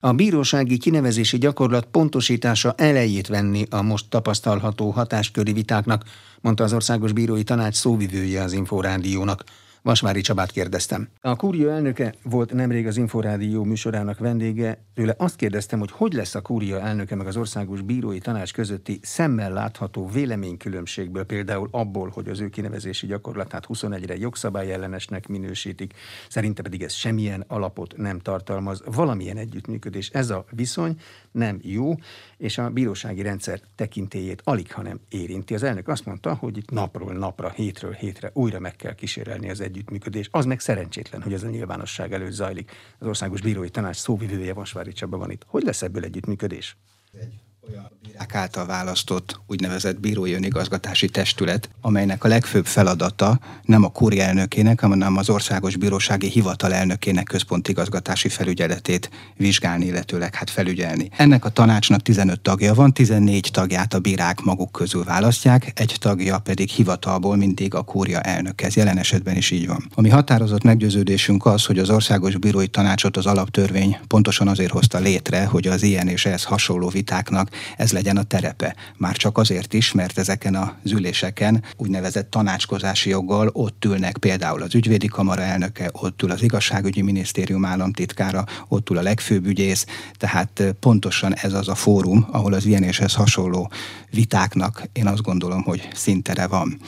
A bírósági kinevezési gyakorlat pontosítása elejét venni a most tapasztalható hatásköri vitáknak, mondta az Országos Bírói Tanács szóvivője az Inforádiónak. Vasvári Csabát kérdeztem. A kúria elnöke volt nemrég az Inforádió műsorának vendége. Tőle azt kérdeztem, hogy hogy lesz a kúria elnöke meg az Országos Bírói Tanács közötti szemmel látható véleménykülönbségből, például abból, hogy az ő kinevezési gyakorlatát 21-re jogszabály ellenesnek minősítik, szerinte pedig ez semmilyen alapot nem tartalmaz, valamilyen együttműködés. Ez a viszony nem jó, és a bírósági rendszer tekintélyét alig, hanem érinti. Az elnök azt mondta, hogy itt napról napra, hétről hétre újra meg kell kísérelni az együttműködés. Az meg szerencsétlen, hogy ez a nyilvánosság előtt zajlik. Az Országos Bírói Tanács szóvivője Vasvári Csaba van itt. Hogy lesz ebből együttműködés? Egy olyan bírák által választott úgynevezett bírói önigazgatási testület, amelynek a legfőbb feladata nem a kúri elnökének, hanem az Országos Bírósági Hivatal elnökének központi igazgatási felügyeletét vizsgálni, illetőleg hát felügyelni. Ennek a tanácsnak 15 tagja van, 14 tagját a bírák maguk közül választják, egy tagja pedig hivatalból mindig a kúria elnök. Ez jelen esetben is így van. Ami határozott meggyőződésünk az, hogy az Országos Bírói Tanácsot az alaptörvény pontosan azért hozta létre, hogy az ilyen és ehhez hasonló vitáknak ez legyen a terepe. Már csak azért is, mert ezeken az üléseken úgynevezett tanácskozási joggal ott ülnek például az ügyvédi kamara elnöke, ott ül az igazságügyi minisztérium államtitkára, ott ül a legfőbb ügyész, tehát pontosan ez az a fórum, ahol az ilyen és ez hasonló vitáknak én azt gondolom, hogy szintere van.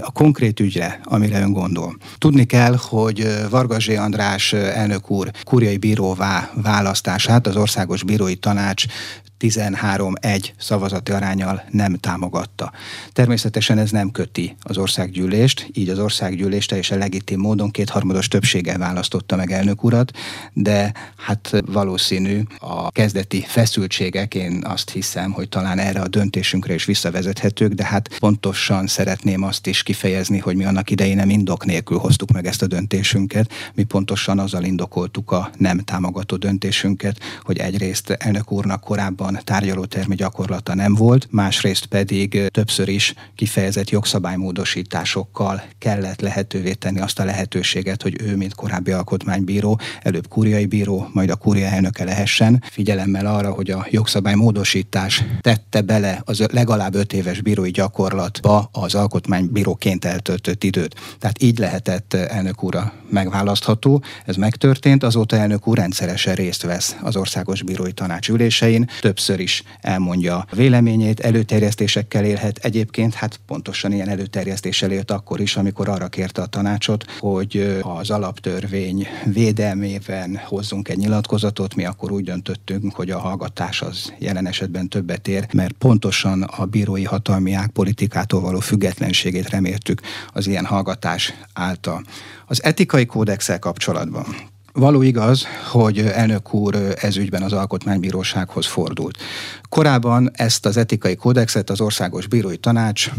A konkrét ügyre, amire ön gondol. Tudni kell, hogy Vargazsé András elnök úr kurjai bíróvá választását az Országos Bírói Tanács 13-1 szavazati arányal nem támogatta. Természetesen ez nem köti az országgyűlést, így az országgyűlés teljesen legitim módon kétharmados többséggel választotta meg elnök urat, de hát valószínű a kezdeti feszültségek, én azt hiszem, hogy talán erre a döntésünkre is visszavezethetők, de hát pontosan szeretném azt is kifejezni, hogy mi annak idején nem indok nélkül hoztuk meg ezt a döntésünket, mi pontosan azzal indokoltuk a nem támogató döntésünket, hogy egyrészt elnök úrnak korábban tárgyalótermi gyakorlata nem volt, másrészt pedig többször is kifejezett jogszabálymódosításokkal kellett lehetővé tenni azt a lehetőséget, hogy ő, mint korábbi alkotmánybíró, előbb kúriai bíró, majd a kúria elnöke lehessen, figyelemmel arra, hogy a jogszabálymódosítás tette bele az legalább öt éves bírói gyakorlatba az alkotmánybíróként eltöltött időt. Tehát így lehetett elnök úra megválasztható, ez megtörtént, azóta elnök úr rendszeresen részt vesz az Országos Bírói Tanács ülésein, több többször is elmondja a véleményét, előterjesztésekkel élhet. Egyébként hát pontosan ilyen előterjesztéssel élt akkor is, amikor arra kérte a tanácsot, hogy az alaptörvény védelmében hozzunk egy nyilatkozatot, mi akkor úgy döntöttünk, hogy a hallgatás az jelen esetben többet ér, mert pontosan a bírói hatalmi politikától való függetlenségét reméltük az ilyen hallgatás által. Az etikai kódexel kapcsolatban Való igaz, hogy elnök úr ezügyben az Alkotmánybírósághoz fordult. Korábban ezt az etikai kódexet az Országos Bírói Tanács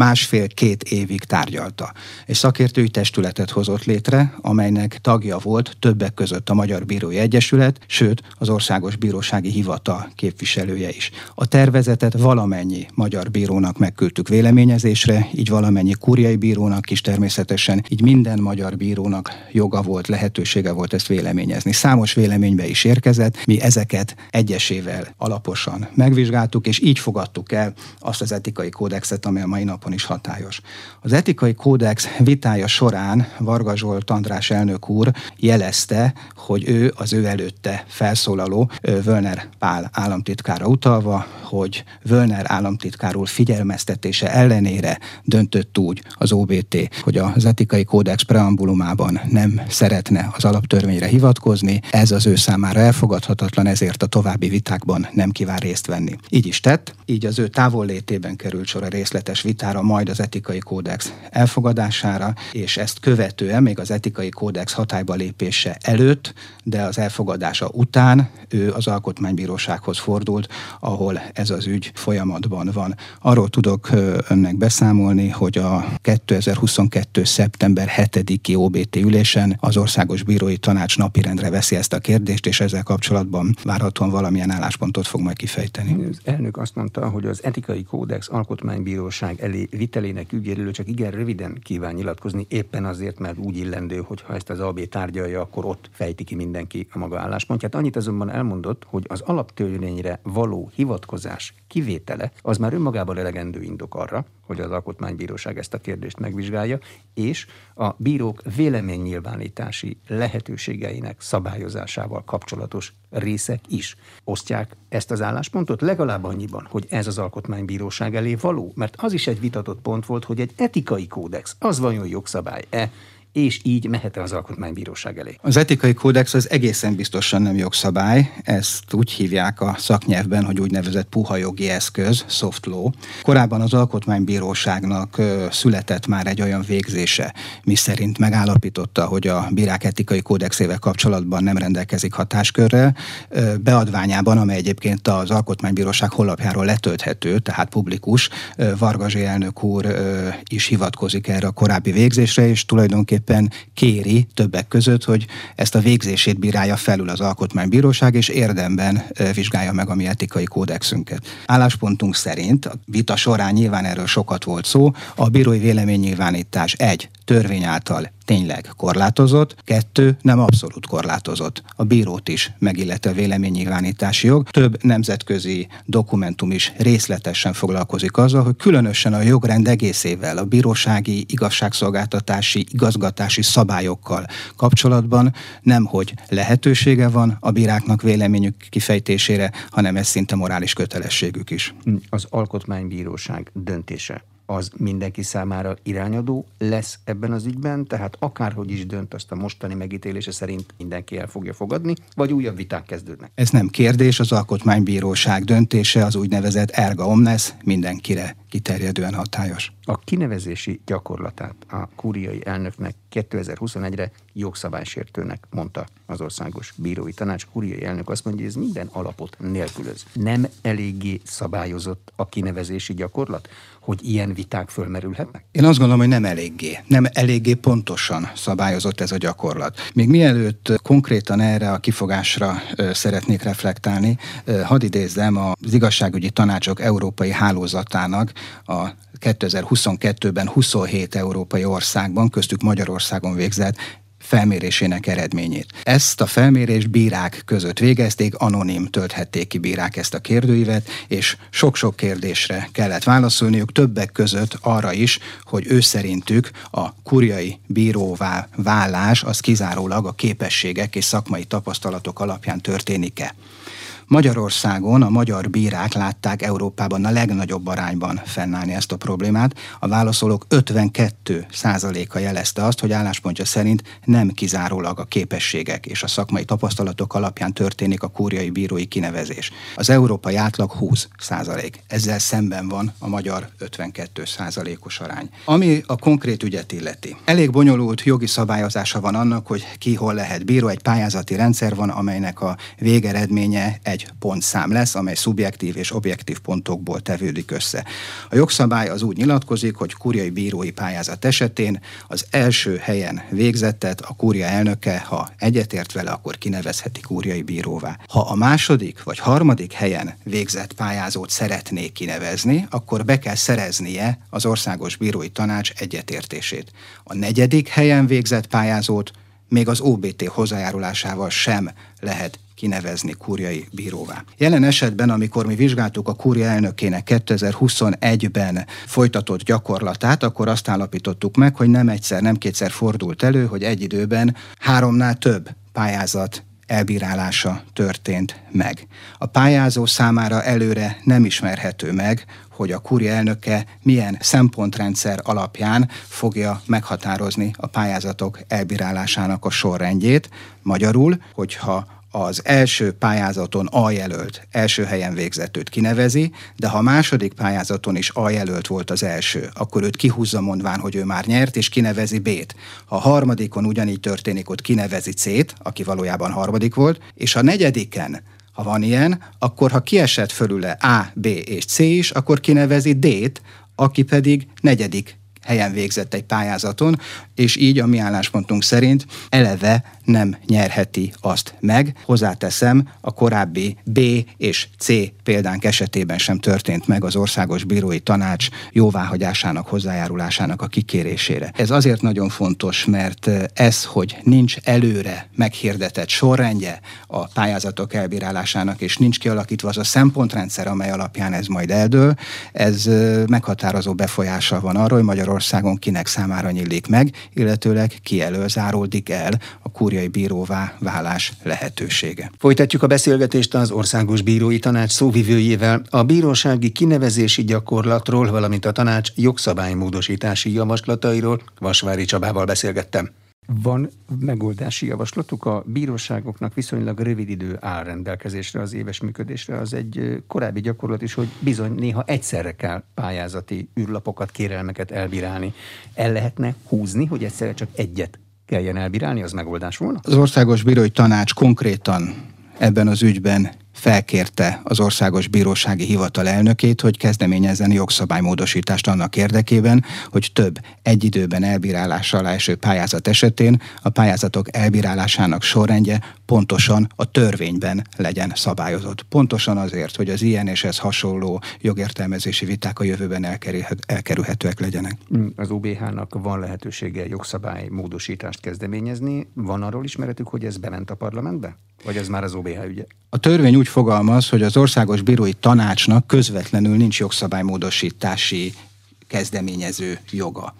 másfél-két évig tárgyalta. Egy szakértői testületet hozott létre, amelynek tagja volt többek között a Magyar Bírói Egyesület, sőt az Országos Bírósági Hivatal képviselője is. A tervezetet valamennyi magyar bírónak megküldtük véleményezésre, így valamennyi kúriai bírónak is természetesen, így minden magyar bírónak joga volt, lehetősége volt ezt véleményezni. Számos véleménybe is érkezett, mi ezeket egyesével alaposan megvizsgáltuk, és így fogadtuk el azt az etikai kódexet, ami a mai napon is hatályos. Az etikai kódex vitája során Varga Zsolt András elnök úr jelezte, hogy ő az ő előtte felszólaló Völner Pál államtitkára utalva, hogy Völner államtitkár úr figyelmeztetése ellenére döntött úgy az OBT, hogy az etikai kódex preambulumában nem szeretne az alaptörvényre hivatkozni. Ez az ő számára elfogadhatatlan, ezért a további vitákban nem kíván részt venni. Így is tett, így az ő távollétében került sor a részletes vitára, majd az etikai kódex elfogadására, és ezt követően még az etikai kódex hatályba lépése előtt, de az elfogadása után ő az alkotmánybírósághoz fordult, ahol ez az ügy folyamatban van. Arról tudok önnek beszámolni, hogy a 2022. szeptember 7-i OBT ülésen az Országos Bírói Tanács napirendre veszi ezt a kérdést, és ezzel kapcsolatban várhatóan valamilyen álláspontot fog majd kifejteni. Az elnök azt mondta, hogy az etikai kódex alkotmánybíróság elé vitelének ügyéről csak igen röviden kíván nyilatkozni, éppen azért, mert úgy illendő, hogy ha ezt az AB tárgyalja, akkor ott fejti ki mindenki a maga álláspontját. Annyit azonban elmondott, hogy az alaptörvényre való hivatkozás kivétele az már önmagában elegendő indok arra, hogy az Alkotmánybíróság ezt a kérdést megvizsgálja, és a bírók véleménynyilvánítási lehetőségeinek szabályozásával kapcsolatos részek is osztják ezt az álláspontot, legalább annyiban, hogy ez az Alkotmánybíróság elé való, mert az is egy vitatott pont volt, hogy egy etikai kódex, az vajon jogszabály-e, és így mehet az alkotmánybíróság elé. Az etikai kódex az egészen biztosan nem jogszabály, ezt úgy hívják a szaknyelvben, hogy úgynevezett puha jogi eszköz, soft law. Korábban az alkotmánybíróságnak született már egy olyan végzése, mi szerint megállapította, hogy a bírák etikai kódexével kapcsolatban nem rendelkezik hatáskörrel. Beadványában, amely egyébként az alkotmánybíróság honlapjáról letölthető, tehát publikus, Vargazsi elnök úr is hivatkozik erre a korábbi végzésre, és tulajdonképpen tulajdonképpen kéri többek között, hogy ezt a végzését bírálja felül az alkotmánybíróság, és érdemben vizsgálja meg a mi etikai kódexünket. Álláspontunk szerint a vita során nyilván erről sokat volt szó, a bírói véleménynyilvánítás egy törvény által tényleg korlátozott, kettő nem abszolút korlátozott. A bírót is megilleti a véleménynyilvánítási jog. Több nemzetközi dokumentum is részletesen foglalkozik azzal, hogy különösen a jogrend egészével, a bírósági igazságszolgáltatási, igazgatási szabályokkal kapcsolatban nem hogy lehetősége van a bíráknak véleményük kifejtésére, hanem ez szinte morális kötelességük is. Az alkotmánybíróság döntése az mindenki számára irányadó lesz ebben az ügyben, tehát akárhogy is dönt, azt a mostani megítélése szerint mindenki el fogja fogadni, vagy újabb viták kezdődnek. Ez nem kérdés, az Alkotmánybíróság döntése az úgynevezett erga omnes mindenkire kiterjedően hatályos. A kinevezési gyakorlatát a kúriai elnöknek 2021-re jogszabálysértőnek mondta az országos bírói tanács. Kúriai elnök azt mondja, hogy ez minden alapot nélkülöz. Nem eléggé szabályozott a kinevezési gyakorlat, hogy ilyen viták fölmerülhetnek? Én azt gondolom, hogy nem eléggé. Nem eléggé pontosan szabályozott ez a gyakorlat. Még mielőtt konkrétan erre a kifogásra szeretnék reflektálni, hadd idézzem az igazságügyi tanácsok európai hálózatának a 2022-ben 27 európai országban, köztük Magyarországon végzett felmérésének eredményét. Ezt a felmérést bírák között végezték, anonim tölthették ki bírák ezt a kérdőívet, és sok-sok kérdésre kellett válaszolniuk, többek között arra is, hogy ő szerintük a kuriai bíróvá válás az kizárólag a képességek és szakmai tapasztalatok alapján történik-e. Magyarországon a magyar bírák látták Európában a legnagyobb arányban fennállni ezt a problémát. A válaszolók 52 százaléka jelezte azt, hogy álláspontja szerint nem kizárólag a képességek és a szakmai tapasztalatok alapján történik a kúriai bírói kinevezés. Az európai átlag 20 százalék. Ezzel szemben van a magyar 52 százalékos arány. Ami a konkrét ügyet illeti. Elég bonyolult jogi szabályozása van annak, hogy ki hol lehet bíró. Egy pályázati rendszer van, amelynek a végeredménye egy egy pontszám lesz, amely szubjektív és objektív pontokból tevődik össze. A jogszabály az úgy nyilatkozik, hogy kurjai bírói pályázat esetén az első helyen végzettet a kúria elnöke, ha egyetért vele, akkor kinevezheti kúriai bíróvá. Ha a második vagy harmadik helyen végzett pályázót szeretné kinevezni, akkor be kell szereznie az Országos Bírói Tanács egyetértését. A negyedik helyen végzett pályázót még az OBT hozzájárulásával sem lehet kinevezni kúriai bíróvá. Jelen esetben, amikor mi vizsgáltuk a kúria elnökének 2021-ben folytatott gyakorlatát, akkor azt állapítottuk meg, hogy nem egyszer, nem kétszer fordult elő, hogy egy időben háromnál több pályázat elbírálása történt meg. A pályázó számára előre nem ismerhető meg, hogy a kúria elnöke milyen szempontrendszer alapján fogja meghatározni a pályázatok elbírálásának a sorrendjét. Magyarul, hogyha az első pályázaton A jelölt első helyen végzetőt kinevezi, de ha a második pályázaton is A jelölt volt az első, akkor őt kihúzza mondván, hogy ő már nyert, és kinevezi B-t. Ha a harmadikon ugyanígy történik, ott kinevezi C-t, aki valójában harmadik volt, és a negyediken ha van ilyen, akkor ha kiesett fölüle A, B és C is, akkor kinevezi D-t, aki pedig negyedik helyen végzett egy pályázaton, és így a mi álláspontunk szerint eleve nem nyerheti azt meg. Hozzáteszem, a korábbi B és C példánk esetében sem történt meg az Országos Bírói Tanács jóváhagyásának, hozzájárulásának a kikérésére. Ez azért nagyon fontos, mert ez, hogy nincs előre meghirdetett sorrendje a pályázatok elbírálásának, és nincs kialakítva az a szempontrendszer, amely alapján ez majd eldől, ez meghatározó befolyással van arra, hogy Magyarországon kinek számára nyílik meg, illetőleg ki elől záródik el a kúriai bíróvá válás lehetősége. Folytatjuk a beszélgetést az Országos Bírói Tanács szóvivőjével a bírósági kinevezési gyakorlatról, valamint a tanács jogszabálymódosítási javaslatairól. Vasvári Csabával beszélgettem. Van megoldási javaslatuk a bíróságoknak viszonylag rövid idő áll rendelkezésre az éves működésre. Az egy korábbi gyakorlat is, hogy bizony néha egyszerre kell pályázati űrlapokat, kérelmeket elbírálni. El lehetne húzni, hogy egyszerre csak egyet kelljen elbírálni, az megoldás volna? Az Országos Bírói Tanács konkrétan ebben az ügyben felkérte az Országos Bírósági Hivatal elnökét, hogy kezdeményezzen jogszabálymódosítást annak érdekében, hogy több egy időben elbírálásra alá eső pályázat esetén a pályázatok elbírálásának sorrendje pontosan a törvényben legyen szabályozott. Pontosan azért, hogy az ilyen és ez hasonló jogértelmezési viták a jövőben elkerülhet, elkerülhetőek legyenek. Az OBH-nak van lehetősége jogszabálymódosítást kezdeményezni. Van arról ismeretük, hogy ez bement a parlamentbe? Vagy ez már az OBH ügye? A törvény úgy fogalmaz, hogy az Országos Bírói Tanácsnak közvetlenül nincs jogszabálymódosítási kezdeményező joga.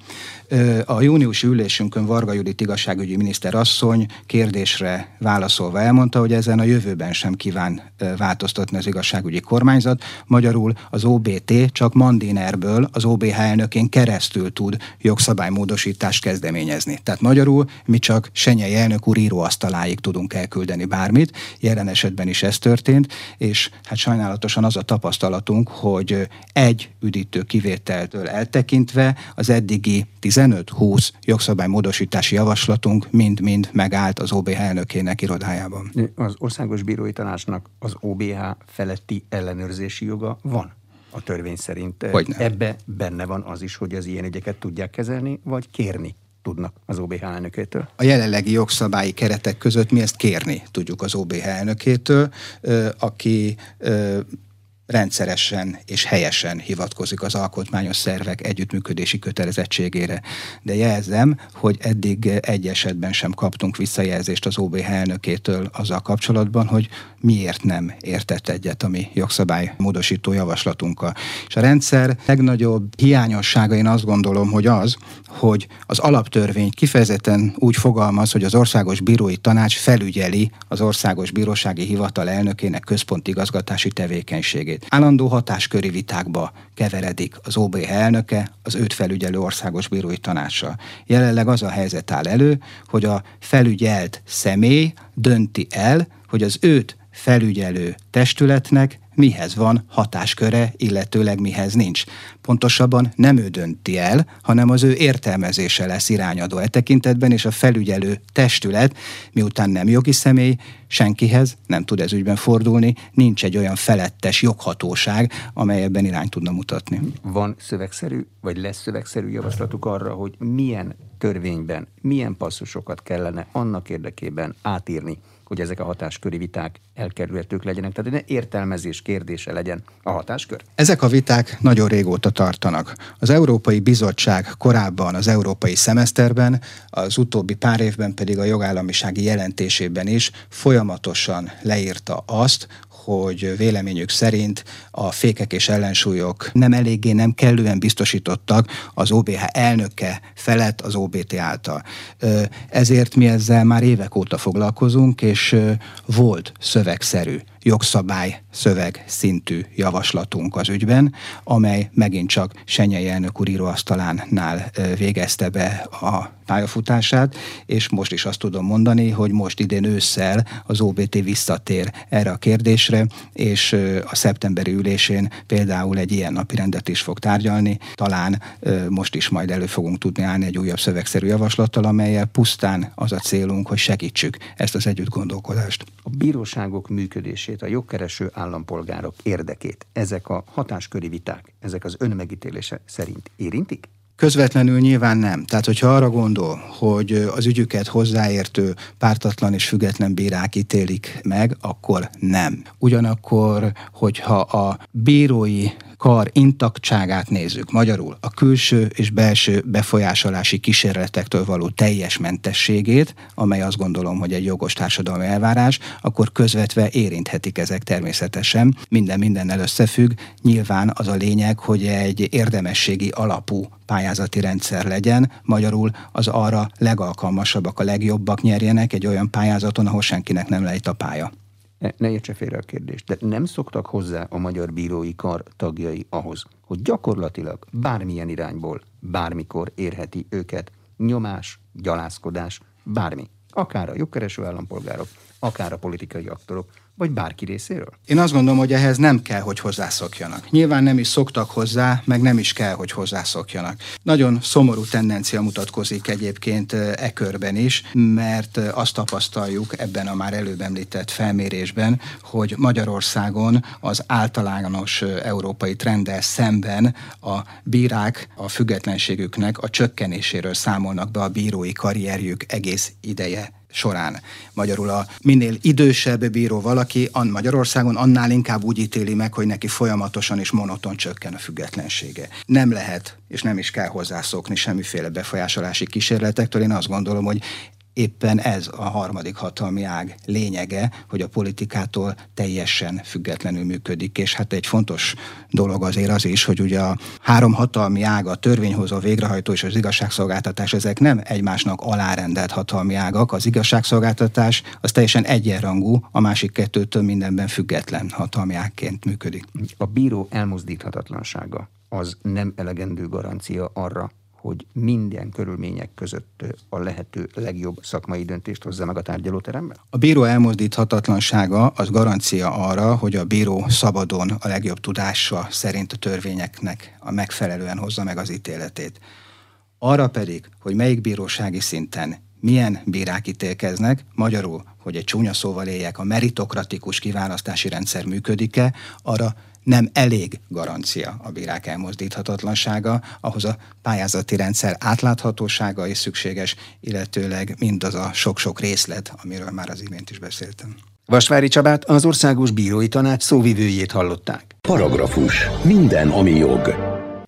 A júniusi ülésünkön Varga Judit igazságügyi miniszter asszony kérdésre válaszolva elmondta, hogy ezen a jövőben sem kíván változtatni az igazságügyi kormányzat. Magyarul az OBT csak Mandinerből az OBH elnökén keresztül tud jogszabálymódosítást kezdeményezni. Tehát magyarul mi csak Senyei elnök úr íróasztaláig tudunk elküldeni bármit. Jelen esetben is ez történt, és hát sajnálatosan az a tapasztalatunk, hogy egy üdítő kivételtől eltekintve az eddigi 15-20 jogszabálymódosítási javaslatunk mind-mind megállt az OBH elnökének irodájában. Az Országos Bírói Tanácsnak az OBH feletti ellenőrzési joga van a törvény szerint. Hogyne. Ebbe benne van az is, hogy az ilyen ügyeket tudják kezelni, vagy kérni tudnak az OBH elnökétől? A jelenlegi jogszabályi keretek között mi ezt kérni tudjuk az OBH elnökétől, aki rendszeresen és helyesen hivatkozik az alkotmányos szervek együttműködési kötelezettségére. De jelzem, hogy eddig egy esetben sem kaptunk visszajelzést az OBH elnökétől azzal kapcsolatban, hogy miért nem értett egyet a mi jogszabály javaslatunkkal. És a rendszer legnagyobb hiányossága én azt gondolom, hogy az, hogy az alaptörvény kifejezetten úgy fogalmaz, hogy az Országos Bírói Tanács felügyeli az Országos Bírósági Hivatal elnökének központi igazgatási tevékenységét. Állandó hatásköri vitákba keveredik az OBH elnöke az őt felügyelő Országos Bírói Tanácsa. Jelenleg az a helyzet áll elő, hogy a felügyelt személy dönti el, hogy az őt felügyelő testületnek mihez van hatásköre, illetőleg mihez nincs. Pontosabban nem ő dönti el, hanem az ő értelmezése lesz irányadó e tekintetben, és a felügyelő testület, miután nem jogi személy, senkihez nem tud ez ügyben fordulni, nincs egy olyan felettes joghatóság, amely ebben irányt tudna mutatni. Van szövegszerű, vagy lesz szövegszerű javaslatuk arra, hogy milyen törvényben, milyen passzusokat kellene annak érdekében átírni, hogy ezek a hatásköri viták elkerülhetők legyenek, tehát ne értelmezés kérdése legyen a hatáskör? Ezek a viták nagyon régóta tartanak. Az Európai Bizottság korábban az európai szemeszterben, az utóbbi pár évben pedig a jogállamisági jelentésében is folyamatosan leírta azt, hogy véleményük szerint a fékek és ellensúlyok nem eléggé, nem kellően biztosítottak az OBH elnöke felett az OBT által. Ezért mi ezzel már évek óta foglalkozunk, és volt szövegszerű jogszabály szöveg szintű javaslatunk az ügyben, amely megint csak Senyei elnök úr íróasztalánál végezte be a pályafutását, és most is azt tudom mondani, hogy most idén ősszel az OBT visszatér erre a kérdésre, és a szeptemberi ülésén például egy ilyen napi rendet is fog tárgyalni. Talán most is majd elő fogunk tudni állni egy újabb szövegszerű javaslattal, amelyel pusztán az a célunk, hogy segítsük ezt az együtt gondolkodást. A bíróságok működését, a jogkereső állampolgárok érdekét ezek a hatásköri viták, ezek az önmegítélése szerint érintik? Közvetlenül nyilván nem. Tehát, hogyha arra gondol, hogy az ügyüket hozzáértő, pártatlan és független bírák ítélik meg, akkor nem. Ugyanakkor, hogyha a bírói kar intaktságát nézzük, magyarul a külső és belső befolyásolási kísérletektől való teljes mentességét, amely azt gondolom, hogy egy jogos társadalmi elvárás, akkor közvetve érinthetik ezek természetesen. Minden mindennel összefügg. Nyilván az a lényeg, hogy egy érdemességi alapú pályázati rendszer legyen, magyarul az arra legalkalmasabbak, a legjobbak nyerjenek egy olyan pályázaton, ahol senkinek nem lejt a pálya ne értse félre a kérdést, de nem szoktak hozzá a magyar bírói kar tagjai ahhoz, hogy gyakorlatilag bármilyen irányból, bármikor érheti őket nyomás, gyalázkodás, bármi. Akár a jogkereső állampolgárok, akár a politikai aktorok, vagy bárki részéről? Én azt gondolom, hogy ehhez nem kell, hogy hozzászokjanak. Nyilván nem is szoktak hozzá, meg nem is kell, hogy hozzászokjanak. Nagyon szomorú tendencia mutatkozik egyébként e körben is, mert azt tapasztaljuk ebben a már előbb említett felmérésben, hogy Magyarországon az általános európai trenddel szemben a bírák a függetlenségüknek a csökkenéséről számolnak be a bírói karrierjük egész ideje során. Magyarul a minél idősebb bíró valaki an Magyarországon annál inkább úgy ítéli meg, hogy neki folyamatosan és monoton csökken a függetlensége. Nem lehet és nem is kell hozzászokni semmiféle befolyásolási kísérletektől. Én azt gondolom, hogy éppen ez a harmadik hatalmi ág lényege, hogy a politikától teljesen függetlenül működik. És hát egy fontos dolog azért az is, hogy ugye a három hatalmi ág, a törvényhozó, a végrehajtó és az igazságszolgáltatás, ezek nem egymásnak alárendelt hatalmi ágak. Az igazságszolgáltatás az teljesen egyenrangú, a másik kettőtől mindenben független hatalmi ágként működik. A bíró elmozdíthatatlansága az nem elegendő garancia arra, hogy minden körülmények között a lehető legjobb szakmai döntést hozza meg a tárgyalóteremben? A bíró elmozdíthatatlansága az garancia arra, hogy a bíró szabadon a legjobb tudása szerint a törvényeknek a megfelelően hozza meg az ítéletét. Arra pedig, hogy melyik bírósági szinten milyen bírák ítélkeznek, magyarul, hogy egy csúnya szóval éljek, a meritokratikus kiválasztási rendszer működik-e, arra nem elég garancia a bírák elmozdíthatatlansága, ahhoz a pályázati rendszer átláthatósága is szükséges, illetőleg mindaz a sok-sok részlet, amiről már az imént is beszéltem. Vasvári Csabát az Országos Bírói Tanács szóvivőjét hallották. Paragrafus. Minden, ami jog.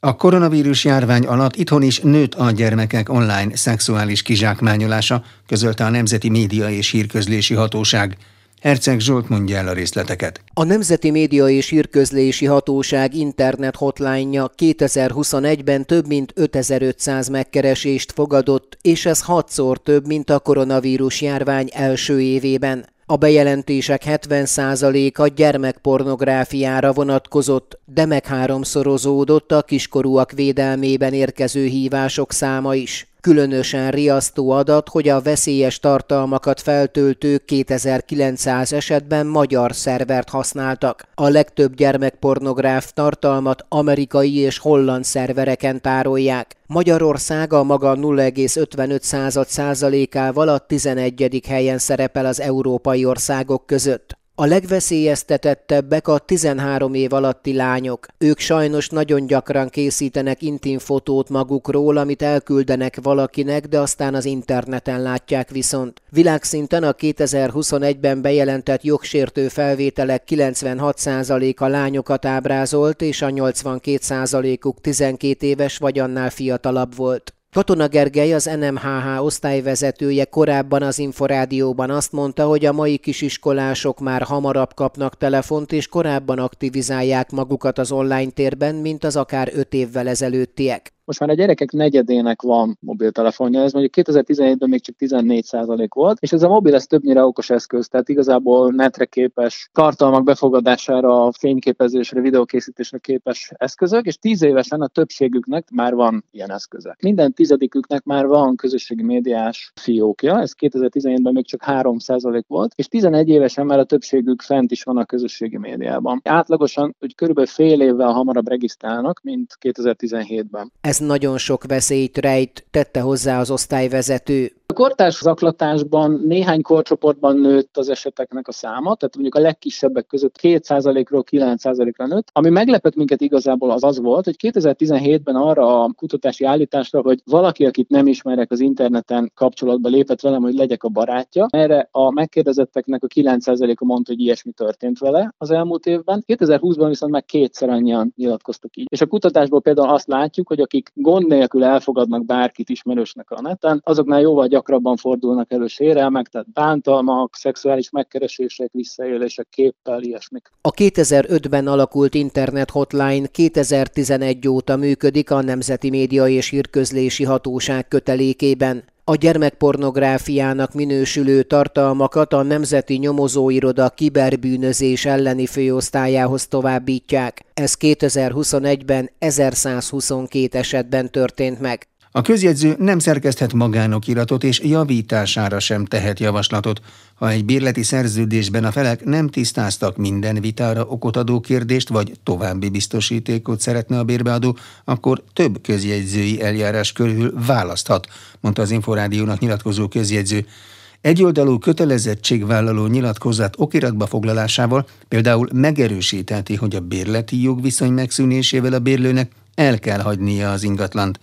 A koronavírus járvány alatt itthon is nőtt a gyermekek online szexuális kizsákmányolása, közölte a Nemzeti Média és Hírközlési Hatóság. Herceg Zsolt mondja el a részleteket. A Nemzeti Média és Hírközlési Hatóság internet hotline-ja 2021-ben több mint 5500 megkeresést fogadott, és ez hatszor több, mint a koronavírus járvány első évében. A bejelentések 70%-a gyermekpornográfiára vonatkozott, de meg háromszorozódott a kiskorúak védelmében érkező hívások száma is. Különösen riasztó adat, hogy a veszélyes tartalmakat feltöltők 2900 esetben magyar szervert használtak. A legtöbb gyermekpornográf tartalmat amerikai és holland szervereken tárolják. Magyarország a maga 0,55 százalékával a 11. helyen szerepel az európai országok között. A legveszélyeztetettebbek a 13 év alatti lányok. Ők sajnos nagyon gyakran készítenek intim fotót magukról, amit elküldenek valakinek, de aztán az interneten látják viszont. Világszinten a 2021-ben bejelentett jogsértő felvételek 96%-a lányokat ábrázolt, és a 82%-uk 12 éves vagy annál fiatalabb volt. Katona Gergely, az NMHH osztályvezetője korábban az Inforádióban azt mondta, hogy a mai kisiskolások már hamarabb kapnak telefont, és korábban aktivizálják magukat az online térben, mint az akár öt évvel ezelőttiek most már a gyerekek negyedének van mobiltelefonja, ez mondjuk 2017-ben még csak 14% volt, és ez a mobil ez többnyire okos eszköz, tehát igazából netre képes tartalmak befogadására, fényképezésre, videókészítésre képes eszközök, és 10 évesen a többségüknek már van ilyen eszköze. Minden tizediküknek már van közösségi médiás fiókja, ez 2017-ben még csak 3% volt, és 11 évesen már a többségük fent is van a közösségi médiában. Átlagosan, hogy körülbelül fél évvel hamarabb regisztrálnak, mint 2017-ben. Ez nagyon sok veszélyt rejt, tette hozzá az osztályvezető. A kortárs zaklatásban néhány korcsoportban nőtt az eseteknek a száma, tehát mondjuk a legkisebbek között 2%-ról 9%-ra nőtt. Ami meglepett minket igazából az az volt, hogy 2017-ben arra a kutatási állításra, hogy valaki, akit nem ismerek az interneten kapcsolatba lépett velem, hogy legyek a barátja, erre a megkérdezetteknek a 9%-a mondta, hogy ilyesmi történt vele az elmúlt évben. 2020-ban viszont meg kétszer annyian nyilatkoztak így. És a kutatásból például azt látjuk, hogy akik gond nélkül elfogadnak bárkit ismerősnek a neten, azoknál jóval gyakrabban fordulnak elő sérelmek, tehát bántalmak, szexuális megkeresések, visszaélések, képpel, ilyesmik. A 2005-ben alakult internet hotline 2011 óta működik a Nemzeti Média és Hírközlési Hatóság kötelékében. A gyermekpornográfiának minősülő tartalmakat a Nemzeti Nyomozóiroda kiberbűnözés elleni főosztályához továbbítják. Ez 2021-ben 1122 esetben történt meg. A közjegyző nem szerkeszthet magánokiratot és javítására sem tehet javaslatot, ha egy bérleti szerződésben a felek nem tisztáztak minden vitára okot adó kérdést, vagy további biztosítékot szeretne a bérbeadó, akkor több közjegyzői eljárás körül választhat, mondta az Inforádiónak nyilatkozó közjegyző. Egyoldalú kötelezettségvállaló nyilatkozat okiratba foglalásával például megerősítheti, hogy a bérleti jogviszony megszűnésével a bérlőnek el kell hagynia az ingatlant.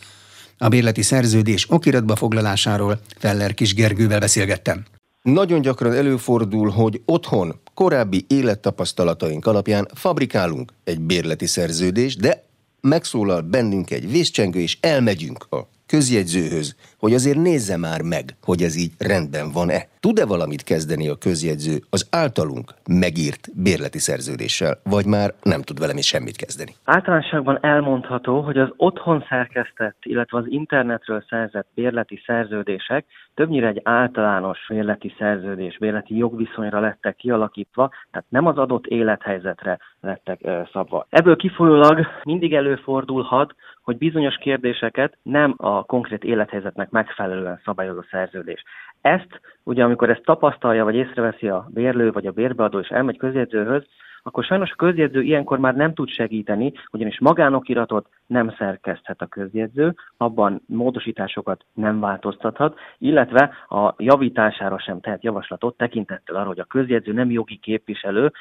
A bérleti szerződés okiratba foglalásáról Feller Kis Gergővel beszélgettem. Nagyon gyakran előfordul, hogy otthon korábbi élettapasztalataink alapján fabrikálunk egy bérleti szerződést, de megszólal bennünk egy vészcsengő, és elmegyünk a közjegyzőhöz, hogy azért nézze már meg, hogy ez így rendben van-e. Tud-e valamit kezdeni a közjegyző az általunk megírt bérleti szerződéssel, vagy már nem tud velem is semmit kezdeni? Általánosságban elmondható, hogy az otthon szerkesztett, illetve az internetről szerzett bérleti szerződések többnyire egy általános bérleti szerződés, bérleti jogviszonyra lettek kialakítva, tehát nem az adott élethelyzetre lettek szabva. Ebből kifolyólag mindig előfordulhat, hogy bizonyos kérdéseket nem a konkrét élethelyzetnek megfelelően szabályoz a szerződés. Ezt, ugye amikor ezt tapasztalja, vagy észreveszi a bérlő, vagy a bérbeadó, és elmegy közjegyzőhöz, akkor sajnos a közjegyző ilyenkor már nem tud segíteni, ugyanis magánokiratot nem szerkeszthet a közjegyző, abban módosításokat nem változtathat, illetve a javítására sem tehet javaslatot tekintettel arra, hogy a közjegyző nem jogi képviselő,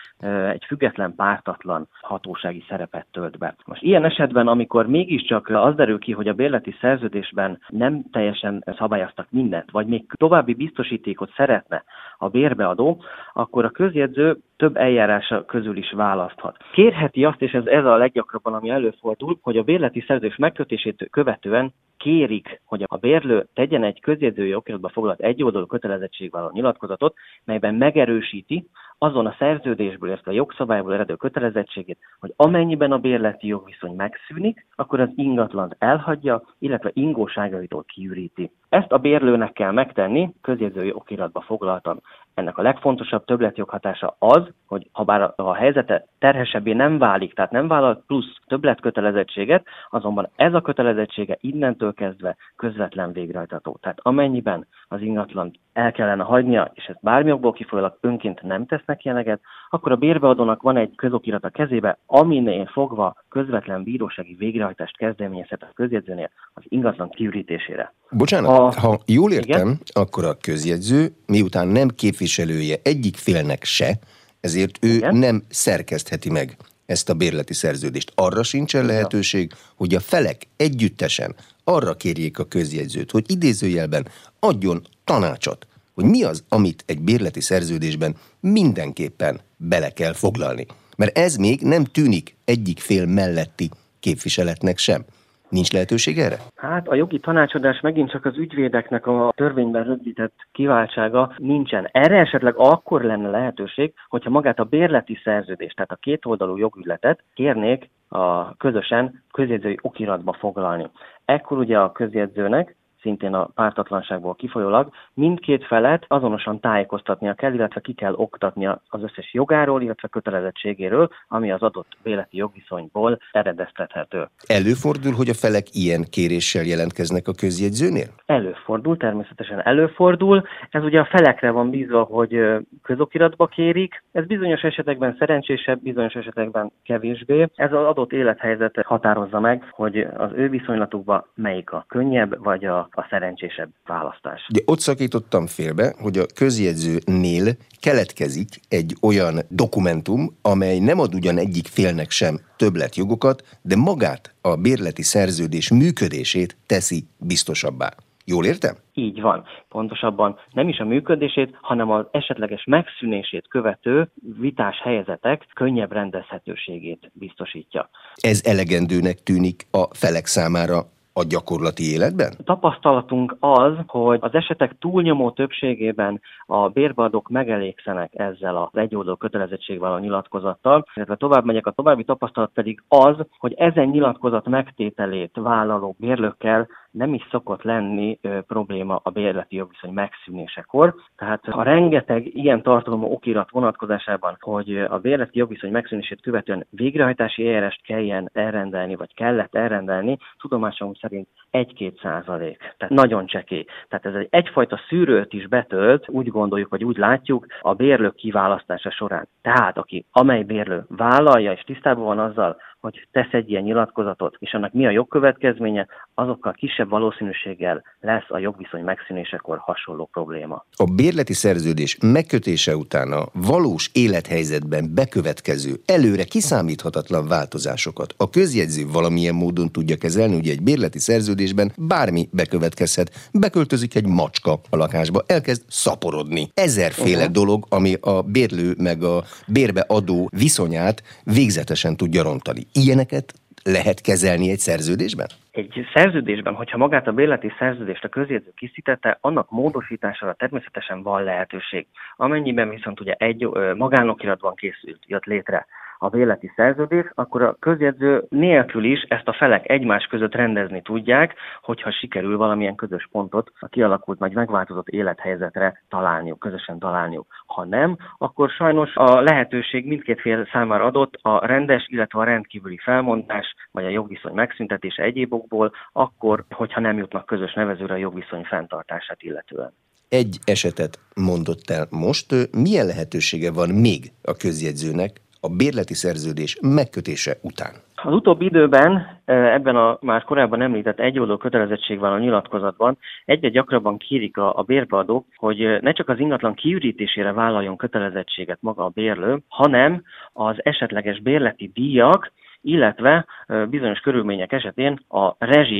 egy független pártatlan hatósági szerepet tölt be. Most ilyen esetben, amikor mégiscsak az derül ki, hogy a bérleti szerződésben nem teljesen szabályoztak mindent, vagy még további biztosítékot szeretne a bérbeadó, akkor a közjegyző több eljárása közül is választhat. Kérheti azt, és ez, ez a leggyakrabban, ami előfordul, hogy a bérleti szerződés megkötését követően kérik, hogy a bérlő tegyen egy közjegyzői okiratba foglalt egyoldalú kötelezettségvállaló nyilatkozatot, melyben megerősíti azon a szerződésből, illetve a jogszabályból eredő kötelezettségét, hogy amennyiben a bérleti jogviszony megszűnik, akkor az ingatlant elhagyja, illetve ingóságaitól kiüríti. Ezt a bérlőnek kell megtenni, közjegyzői okiratba foglaltan. Ennek a legfontosabb többletjoghatása az, hogy ha bár a helyzete terhesebbé nem válik, tehát nem vállal plusz többletkötelezettséget, azonban ez a kötelezettsége innentől kezdve közvetlen végrehajtató. Tehát amennyiben az ingatlan el kellene hagynia, és ezt bármi okból kifolyólag önként nem tesznek jeleget, akkor a bérbeadónak van egy közokirat a kezébe, aminél fogva közvetlen bírósági végrehajtást kezdeményezhet a közjegyzőnél az ingatlan kiürítésére. Bocsánat, a... ha jól értem, Igen? akkor a közjegyző, miután nem képviselője egyik félnek se, ezért ő Igen? nem szerkesztheti meg ezt a bérleti szerződést. Arra sincsen lehetőség, hogy a felek együttesen arra kérjék a közjegyzőt, hogy idézőjelben adjon tanácsot, hogy mi az, amit egy bérleti szerződésben mindenképpen bele kell foglalni. Mert ez még nem tűnik egyik fél melletti képviseletnek sem. Nincs lehetőség erre? Hát a jogi tanácsadás megint csak az ügyvédeknek a törvényben rögzített kiváltsága nincsen. Erre esetleg akkor lenne lehetőség, hogyha magát a bérleti szerződést, tehát a kétoldalú jogügyletet kérnék a közösen közjegyzői okiratba foglalni. Ekkor ugye a közjegyzőnek szintén a pártatlanságból kifolyólag mindkét felet azonosan tájékoztatnia kell, illetve ki kell oktatnia az összes jogáról, illetve kötelezettségéről, ami az adott véleti jogviszonyból eredeztethető. Előfordul, hogy a felek ilyen kéréssel jelentkeznek a közjegyzőnél? Előfordul, természetesen előfordul. Ez ugye a felekre van bízva, hogy közokiratba kérik. Ez bizonyos esetekben szerencsésebb, bizonyos esetekben kevésbé. Ez az adott élethelyzetet határozza meg, hogy az ő viszonylatukban melyik a könnyebb vagy a a szerencsésebb választás. De ott szakítottam félbe, hogy a közjegyzőnél keletkezik egy olyan dokumentum, amely nem ad ugyan egyik félnek sem többletjogokat, de magát a bérleti szerződés működését teszi biztosabbá. Jól értem? Így van. Pontosabban nem is a működését, hanem az esetleges megszűnését követő vitás helyzetek könnyebb rendezhetőségét biztosítja. Ez elegendőnek tűnik a felek számára a gyakorlati életben? A tapasztalatunk az, hogy az esetek túlnyomó többségében a bérbeadók megelégszenek ezzel az egyoldalú kötelezettségvállaló nyilatkozattal, illetve tovább megyek, a további tapasztalat pedig az, hogy ezen nyilatkozat megtételét vállaló bérlőkkel nem is szokott lenni ö, probléma a bérleti jogviszony megszűnésekor. Tehát a rengeteg ilyen tartalomú okirat vonatkozásában, hogy a bérleti jogviszony megszűnését követően végrehajtási eljárást kelljen elrendelni, vagy kellett elrendelni, tudomásom szerint 1-2 százalék. Tehát nagyon csekély. Tehát ez egy egyfajta szűrőt is betölt, úgy gondoljuk, vagy úgy látjuk, a bérlők kiválasztása során. Tehát aki, amely bérlő vállalja és tisztában van azzal, hogy tesz egy ilyen nyilatkozatot, és annak mi a jogkövetkezménye, azokkal kisebb valószínűséggel lesz a jogviszony megszűnésekor hasonló probléma. A bérleti szerződés megkötése után a valós élethelyzetben bekövetkező, előre kiszámíthatatlan változásokat a közjegyző valamilyen módon tudja kezelni, ugye egy bérleti szerződésben bármi bekövetkezhet. Beköltözik egy macska a lakásba, elkezd szaporodni. Ezerféle uh-huh. dolog, ami a bérlő meg a bérbe adó viszonyát végzetesen tudja rontani. Ilyeneket lehet kezelni egy szerződésben? Egy szerződésben, hogyha magát a bérleti szerződést a közjegyző készítette, annak módosítására természetesen van lehetőség. Amennyiben viszont ugye egy magánokiratban készült, jött létre a bérleti szerződés, akkor a közjegyző nélkül is ezt a felek egymás között rendezni tudják, hogyha sikerül valamilyen közös pontot a kialakult, vagy megváltozott élethelyzetre találniuk, közösen találniuk. Ha nem, akkor sajnos a lehetőség mindkét fél számára adott a rendes, illetve a rendkívüli felmondás, vagy a jogviszony megszüntetése egyéb okból, akkor, hogyha nem jutnak közös nevezőre a jogviszony fenntartását illetően egy esetet mondott el most. Milyen lehetősége van még a közjegyzőnek a bérleti szerződés megkötése után? Az utóbbi időben ebben a már korábban említett egyoldó kötelezettségvállaló nyilatkozatban egyre gyakrabban kérik a, a bérbeadók, hogy ne csak az ingatlan kiürítésére vállaljon kötelezettséget maga a bérlő, hanem az esetleges bérleti díjak illetve bizonyos körülmények esetén a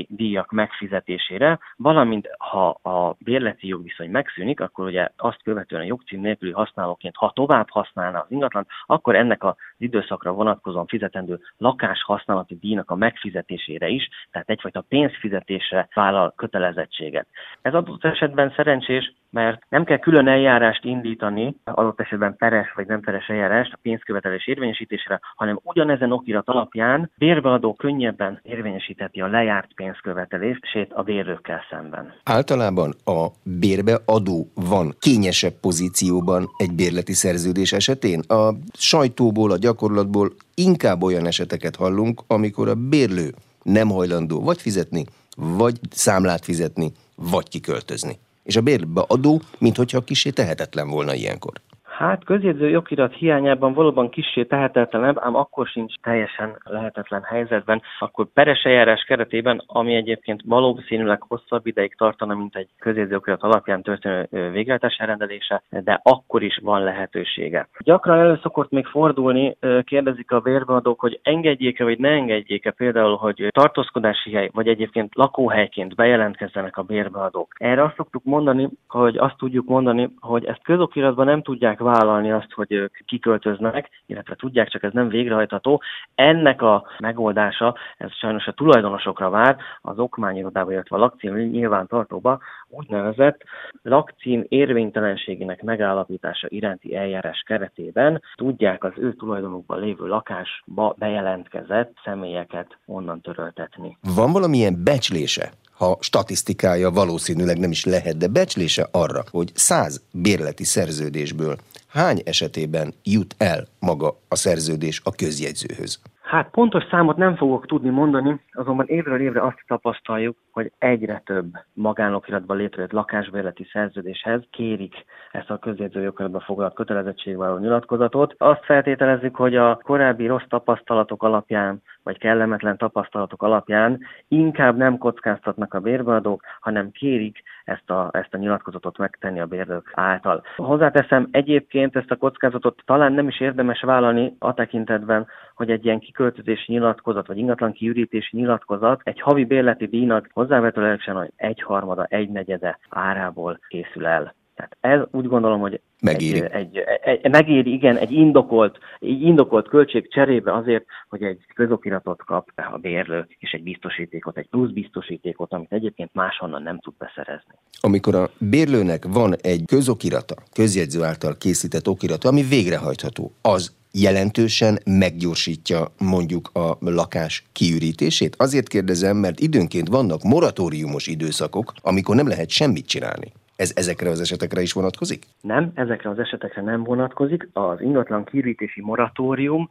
díjak megfizetésére, valamint ha a bérleti jogviszony megszűnik, akkor ugye azt követően a jogcím nélküli használóként, ha tovább használná az ingatlan, akkor ennek az időszakra vonatkozóan fizetendő lakáshasználati díjnak a megfizetésére is, tehát egyfajta pénzfizetésre vállal kötelezettséget. Ez adott esetben szerencsés, mert nem kell külön eljárást indítani, adott esetben peres vagy nem peres eljárást a pénzkövetelés érvényesítésére, hanem ugyanezen okirat alapján bérbeadó könnyebben érvényesítheti a lejárt pénzkövetelést, sét a bérlőkkel szemben. Általában a bérbeadó van kényesebb pozícióban egy bérleti szerződés esetén. A sajtóból, a gyakorlatból inkább olyan eseteket hallunk, amikor a bérlő nem hajlandó vagy fizetni, vagy számlát fizetni, vagy kiköltözni és a bérbe adó, mintha kisé tehetetlen volna ilyenkor. Hát közjegyző jogirat hiányában valóban kissé tehetetlenebb, ám akkor sincs teljesen lehetetlen helyzetben. Akkor peres eljárás keretében, ami egyébként valószínűleg hosszabb ideig tartana, mint egy közjegyző jogirat alapján történő végrehajtás elrendelése, de akkor is van lehetősége. Gyakran elő szokott még fordulni, kérdezik a vérbeadók, hogy engedjék-e vagy ne engedjék-e például, hogy tartózkodási hely vagy egyébként lakóhelyként bejelentkezzenek a bérbeadók. Erre azt szoktuk mondani, hogy azt tudjuk mondani, hogy ezt közokiratban nem tudják vállalni azt, hogy ők kiköltöznek, illetve tudják, csak ez nem végrehajtható. Ennek a megoldása, ez sajnos a tulajdonosokra vár, az okmányirodába, illetve a lakcím nyilvántartóba úgynevezett lakcím érvénytelenségének megállapítása iránti eljárás keretében tudják az ő tulajdonukban lévő lakásba bejelentkezett személyeket onnan töröltetni. Van valamilyen becslése ha statisztikája valószínűleg nem is lehet, de becslése arra, hogy száz bérleti szerződésből hány esetében jut el maga a szerződés a közjegyzőhöz? Hát pontos számot nem fogok tudni mondani, azonban évről évre azt tapasztaljuk, hogy egyre több magánokiratban létrejött lakásbérleti szerződéshez kérik ezt a közjegyzőjogokiratban foglalt kötelezettségvállaló nyilatkozatot. Azt feltételezzük, hogy a korábbi rossz tapasztalatok alapján vagy kellemetlen tapasztalatok alapján inkább nem kockáztatnak a bérbeadók, hanem kérik ezt a, ezt a nyilatkozatot megtenni a bérlők által. Hozzáteszem, egyébként ezt a kockázatot talán nem is érdemes vállalni a tekintetben, hogy egy ilyen kiköltözési nyilatkozat, vagy ingatlan kiürítési nyilatkozat egy havi bérleti díjnak hozzávetőlegesen egy harmada, egy negyede árából készül el. Tehát ez úgy gondolom, hogy megéri. Egy, egy, egy, megéri, igen, egy indokolt, egy indokolt költség cserébe azért, hogy egy közokiratot kap a bérlő, és egy biztosítékot, egy plusz biztosítékot, amit egyébként máshonnan nem tud beszerezni. Amikor a bérlőnek van egy közokirata, közjegyző által készített okirata, ami végrehajtható, az jelentősen meggyorsítja mondjuk a lakás kiürítését? Azért kérdezem, mert időnként vannak moratóriumos időszakok, amikor nem lehet semmit csinálni. Ez ezekre az esetekre is vonatkozik? Nem, ezekre az esetekre nem vonatkozik. Az ingatlan kiürítési moratórium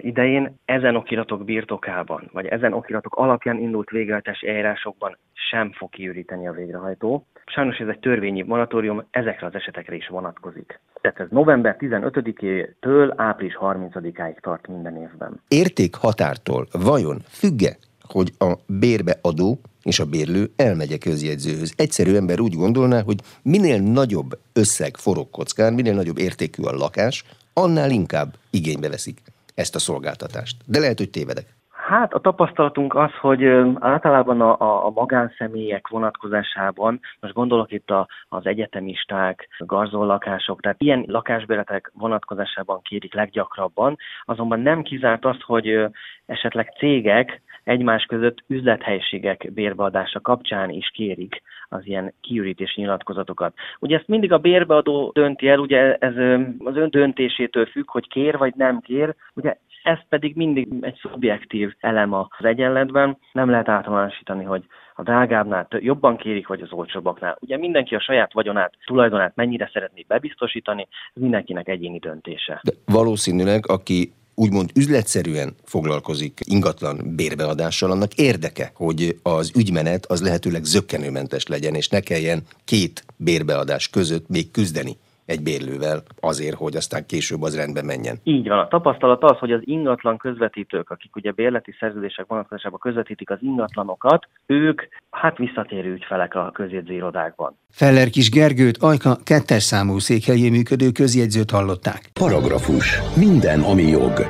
idején ezen okiratok birtokában, vagy ezen okiratok alapján indult végrehajtási eljárásokban sem fog kiüríteni a végrehajtó. Sajnos ez egy törvényi moratórium, ezekre az esetekre is vonatkozik. Tehát ez november 15-től április 30-áig tart minden évben. Érték határtól vajon függe, hogy a bérbeadó és a bérlő elmegy a közjegyzőhöz. Egyszerű ember úgy gondolná, hogy minél nagyobb összeg forog kockán, minél nagyobb értékű a lakás, annál inkább igénybe veszik ezt a szolgáltatást. De lehet, hogy tévedek. Hát a tapasztalatunk az, hogy általában a, a, magánszemélyek vonatkozásában, most gondolok itt a, az egyetemisták, garzóllakások, tehát ilyen lakásbéletek vonatkozásában kérik leggyakrabban, azonban nem kizárt az, hogy esetleg cégek egymás között üzlethelyiségek bérbeadása kapcsán is kérik az ilyen kiürítés nyilatkozatokat. Ugye ezt mindig a bérbeadó dönti el, ugye ez az ön döntésétől függ, hogy kér vagy nem kér. Ugye ez pedig mindig egy szubjektív elem az egyenletben. Nem lehet általánosítani, hogy a drágábbnál jobban kérik, vagy az olcsóbbaknál. Ugye mindenki a saját vagyonát, tulajdonát mennyire szeretné bebiztosítani, ez mindenkinek egyéni döntése. De valószínűleg, aki úgymond üzletszerűen foglalkozik ingatlan bérbeadással, annak érdeke, hogy az ügymenet az lehetőleg zöggenőmentes legyen, és ne kelljen két bérbeadás között még küzdeni egy bérlővel azért, hogy aztán később az rendben menjen. Így van. A tapasztalat az, hogy az ingatlan közvetítők, akik ugye bérleti szerződések vonatkozásában közvetítik az ingatlanokat, ők hát visszatérő ügyfelek a közjegyzőirodákban. Feller Kis Gergőt, Ajka kettes számú székhelyé működő közjegyzőt hallották. Paragrafus. Minden, ami jog.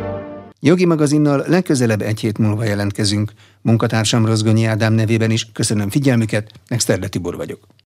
Jogi magazinnal legközelebb egy hét múlva jelentkezünk. Munkatársam Rozgonyi Ádám nevében is köszönöm figyelmüket, Nexter Tibor vagyok.